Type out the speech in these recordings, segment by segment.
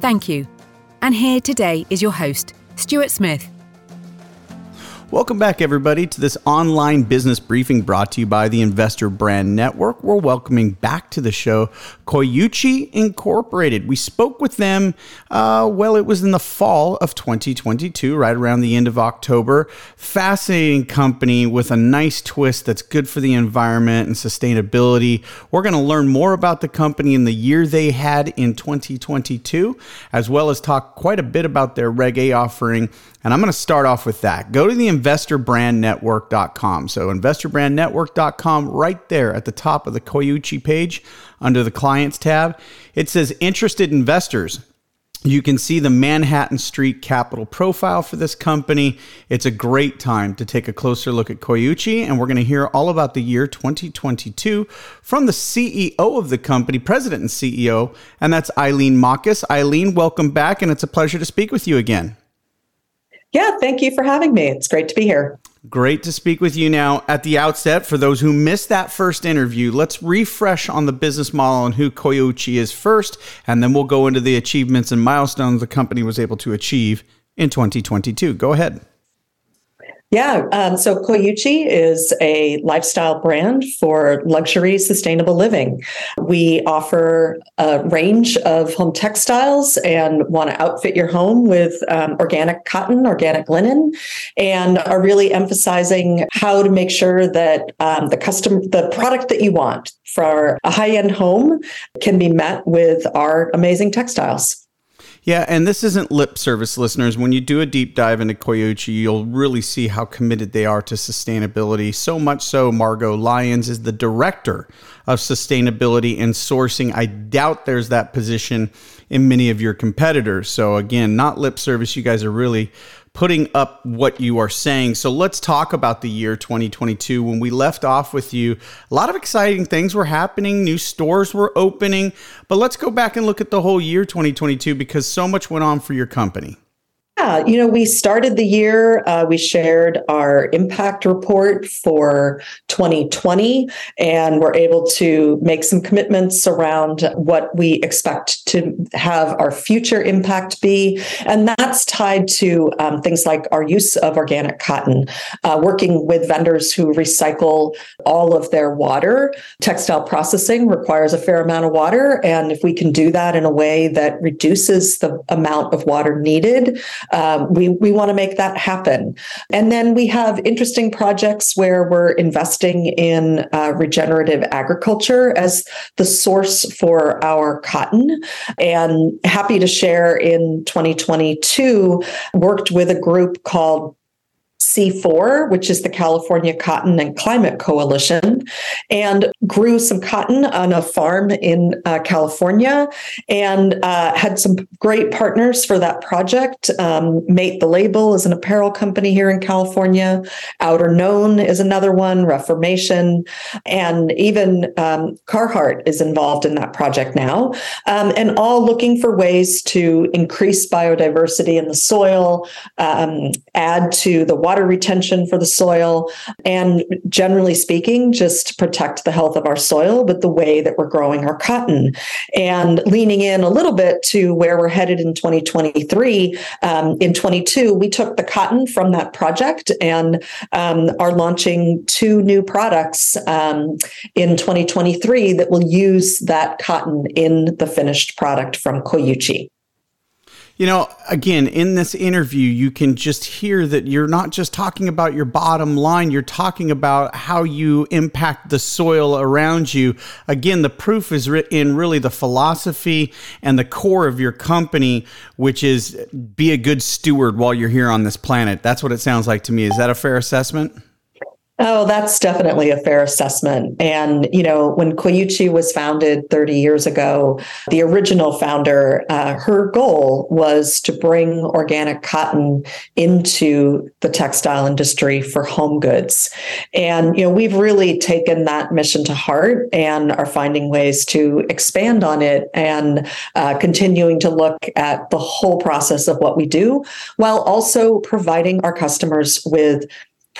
Thank you. And here today is your host, Stuart Smith. Welcome back, everybody, to this online business briefing brought to you by the Investor Brand Network. We're welcoming back to the show Coyuchi Incorporated. We spoke with them, uh, well, it was in the fall of 2022, right around the end of October. Fascinating company with a nice twist that's good for the environment and sustainability. We're going to learn more about the company in the year they had in 2022, as well as talk quite a bit about their Reg A offering and I'm going to start off with that. Go to the investorbrandnetwork.com. So, investorbrandnetwork.com, right there at the top of the Coyuchi page under the clients tab, it says interested investors. You can see the Manhattan Street capital profile for this company. It's a great time to take a closer look at Coyuchi, and we're going to hear all about the year 2022 from the CEO of the company, president and CEO, and that's Eileen Mockus. Eileen, welcome back, and it's a pleasure to speak with you again. Yeah, thank you for having me. It's great to be here. Great to speak with you now. At the outset, for those who missed that first interview, let's refresh on the business model and who Coyuchi is first, and then we'll go into the achievements and milestones the company was able to achieve in 2022. Go ahead. Yeah. Um, so Coyuchi is a lifestyle brand for luxury sustainable living. We offer a range of home textiles and want to outfit your home with um, organic cotton, organic linen, and are really emphasizing how to make sure that um, the custom, the product that you want for a high end home can be met with our amazing textiles. Yeah, and this isn't lip service, listeners. When you do a deep dive into Coyuchi, you'll really see how committed they are to sustainability. So much so, Margot Lyons is the director of sustainability and sourcing. I doubt there's that position in many of your competitors. So, again, not lip service. You guys are really putting up what you are saying. So let's talk about the year 2022. When we left off with you, a lot of exciting things were happening, new stores were opening, but let's go back and look at the whole year 2022 because so much went on for your company. Yeah, you know, we started the year, uh, we shared our impact report for 2020, and we're able to make some commitments around what we expect to have our future impact be. And that's tied to um, things like our use of organic cotton, uh, working with vendors who recycle all of their water. Textile processing requires a fair amount of water. And if we can do that in a way that reduces the amount of water needed, um, we we want to make that happen. And then we have interesting projects where we're investing in uh, regenerative agriculture as the source for our cotton. And happy to share in 2022 worked with a group called C4, which is the California Cotton and Climate Coalition, and grew some cotton on a farm in uh, California and uh, had some great partners for that project. Um, Mate the Label is an apparel company here in California. Outerknown is another one, Reformation, and even um, Carhartt is involved in that project now, um, and all looking for ways to increase biodiversity in the soil, um, add to the water retention for the soil, and generally speaking, just protect the health of our soil with the way that we're growing our cotton. And leaning in a little bit to where we're headed in 2023, um, in 22, we took the cotton from that project and um, are launching two new products um, in 2023 that will use that cotton in the finished product from Coyuchi. You know, again, in this interview, you can just hear that you're not just talking about your bottom line, you're talking about how you impact the soil around you. Again, the proof is in really the philosophy and the core of your company, which is be a good steward while you're here on this planet. That's what it sounds like to me. Is that a fair assessment? Oh, that's definitely a fair assessment. And, you know, when Coyuchi was founded 30 years ago, the original founder, uh, her goal was to bring organic cotton into the textile industry for home goods. And, you know, we've really taken that mission to heart and are finding ways to expand on it and uh, continuing to look at the whole process of what we do while also providing our customers with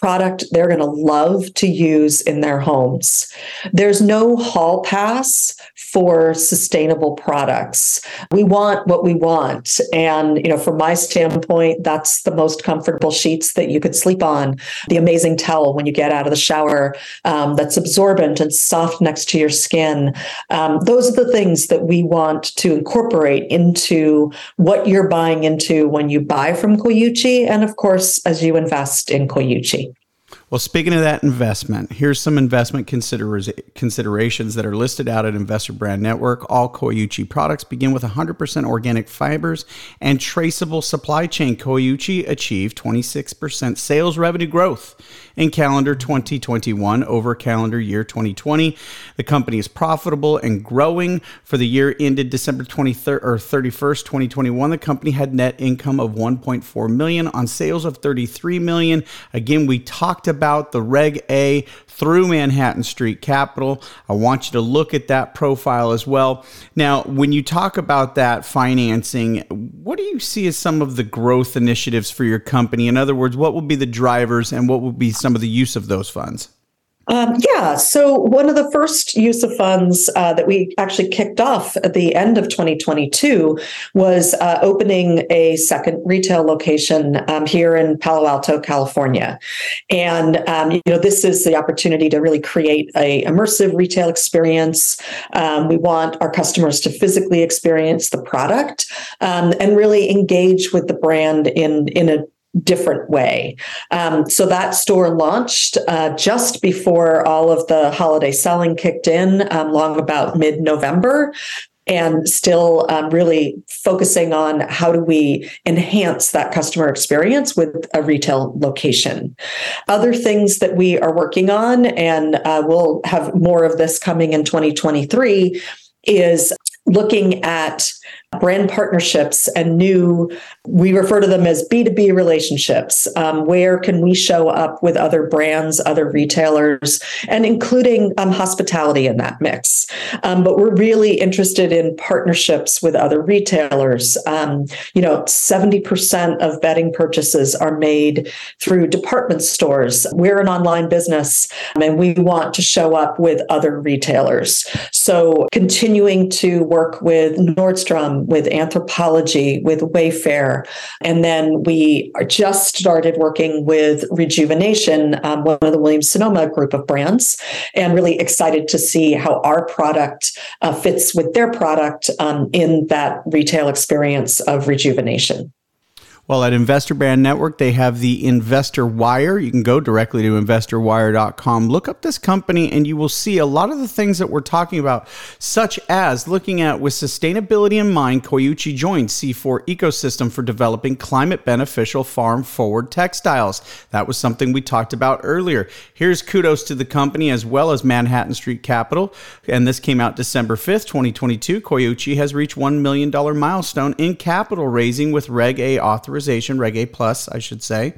product they're going to love to use in their homes. There's no hall pass for sustainable products. We want what we want. And, you know, from my standpoint, that's the most comfortable sheets that you could sleep on. The amazing towel when you get out of the shower um, that's absorbent and soft next to your skin. Um, those are the things that we want to incorporate into what you're buying into when you buy from Coyuchi. And of course, as you invest in Coyuchi. Well, speaking of that investment, here's some investment consider- considerations that are listed out at Investor Brand Network. All Coyuchi products begin with 100% organic fibers and traceable supply chain. Coyuchi achieved 26% sales revenue growth in calendar 2021 over calendar year 2020. The company is profitable and growing. For the year ended December 23rd or 31st, 2021, the company had net income of 1.4 million on sales of 33 million. Again, we talked about about the Reg A through Manhattan Street Capital. I want you to look at that profile as well. Now, when you talk about that financing, what do you see as some of the growth initiatives for your company? In other words, what will be the drivers and what will be some of the use of those funds? Um, yeah. So one of the first use of funds uh, that we actually kicked off at the end of 2022 was uh, opening a second retail location um, here in Palo Alto, California, and um, you know this is the opportunity to really create a immersive retail experience. Um, we want our customers to physically experience the product um, and really engage with the brand in in a different way. Um, so that store launched uh, just before all of the holiday selling kicked in, um, long about mid November. And still um, really focusing on how do we enhance that customer experience with a retail location. Other things that we are working on, and uh, we'll have more of this coming in 2023, is looking at brand partnerships and new, we refer to them as B2B relationships. Um, where can we show up with other brands, other retailers, and including um, hospitality in that mix? Um, but we're really interested in partnerships with other retailers. Um, you know, 70% of bedding purchases are made through department stores. We're an online business and we want to show up with other retailers. So continuing to work with Nordstrom, with Anthropologie, with Wayfair. And then we just started working with Rejuvenation, um, one of the Williams Sonoma group of brands, and really excited to see how our product uh, fits with their product um, in that retail experience of rejuvenation. Well, at Investor Brand Network, they have the Investor Wire. You can go directly to investorwire.com, look up this company, and you will see a lot of the things that we're talking about, such as looking at with sustainability in mind, Coyuchi joined C4 ecosystem for developing climate beneficial farm forward textiles. That was something we talked about earlier. Here's kudos to the company as well as Manhattan Street Capital. And this came out December 5th, 2022. Coyuchi has reached $1 million milestone in capital raising with Reg A authorization authorization, Reg A Plus, I should say.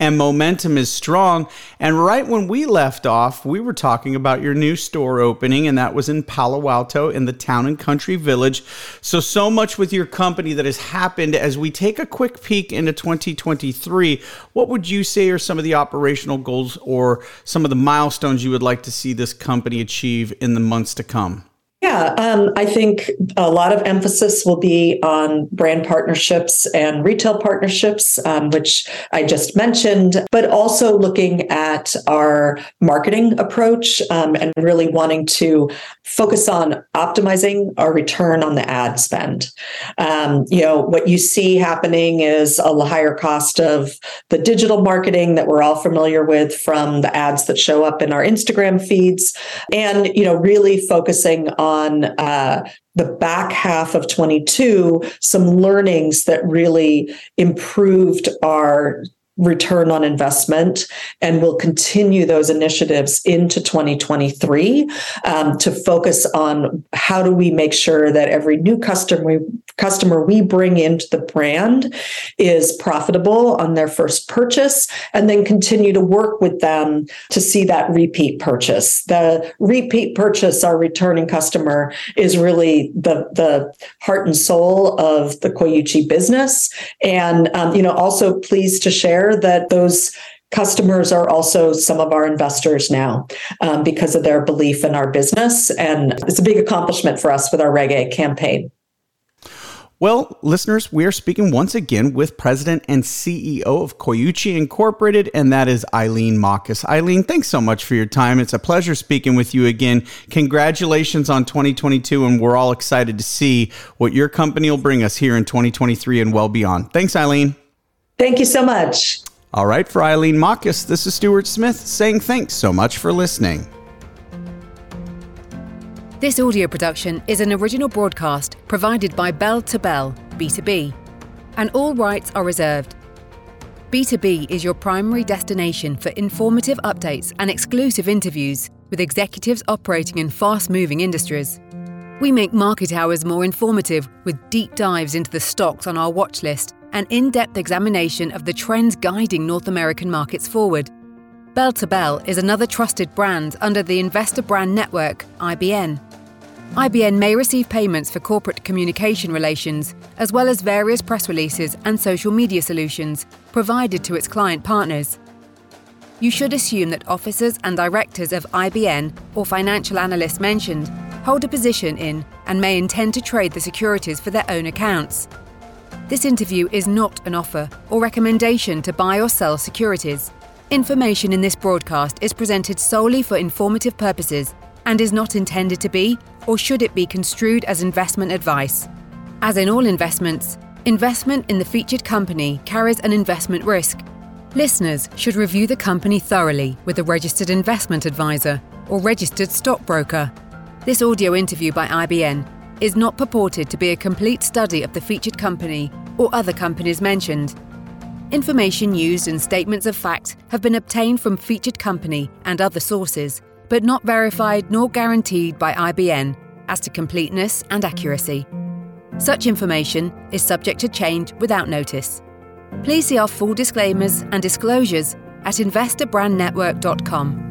And momentum is strong. And right when we left off, we were talking about your new store opening, and that was in Palo Alto in the town and country village. So, so much with your company that has happened. As we take a quick peek into 2023, what would you say are some of the operational goals or some of the milestones you would like to see this company achieve in the months to come? Yeah, um, I think a lot of emphasis will be on brand partnerships and retail partnerships, um, which I just mentioned, but also looking at our marketing approach um, and really wanting to focus on optimizing our return on the ad spend. Um, you know, what you see happening is a higher cost of the digital marketing that we're all familiar with from the ads that show up in our Instagram feeds, and you know, really focusing on on uh, the back half of 22 some learnings that really improved our return on investment and we'll continue those initiatives into 2023 um, to focus on how do we make sure that every new customer we, customer we bring into the brand is profitable on their first purchase and then continue to work with them to see that repeat purchase. The repeat purchase our returning customer is really the the heart and soul of the coyuchi business. And um, you know also pleased to share that those customers are also some of our investors now um, because of their belief in our business. And it's a big accomplishment for us with our Reg A campaign. Well, listeners, we are speaking once again with President and CEO of Coyuchi Incorporated, and that is Eileen Mockus. Eileen, thanks so much for your time. It's a pleasure speaking with you again. Congratulations on 2022, and we're all excited to see what your company will bring us here in 2023 and well beyond. Thanks, Eileen. Thank you so much. All right, for Eileen Mockus, this is Stuart Smith saying thanks so much for listening. This audio production is an original broadcast provided by Bell to Bell, B2B, and all rights are reserved. B2B is your primary destination for informative updates and exclusive interviews with executives operating in fast moving industries. We make market hours more informative with deep dives into the stocks on our watch list an in depth examination of the trends guiding North American markets forward. Bell to Bell is another trusted brand under the Investor Brand Network, IBN. IBN may receive payments for corporate communication relations, as well as various press releases and social media solutions provided to its client partners. You should assume that officers and directors of IBN or financial analysts mentioned hold a position in and may intend to trade the securities for their own accounts. This interview is not an offer or recommendation to buy or sell securities. Information in this broadcast is presented solely for informative purposes and is not intended to be or should it be construed as investment advice. As in all investments, investment in the featured company carries an investment risk. Listeners should review the company thoroughly with a registered investment advisor or registered stockbroker. This audio interview by IBN is not purported to be a complete study of the featured company or other companies mentioned. Information used in statements of fact have been obtained from featured company and other sources, but not verified nor guaranteed by IBN as to completeness and accuracy. Such information is subject to change without notice. Please see our full disclaimers and disclosures at investorbrandnetwork.com.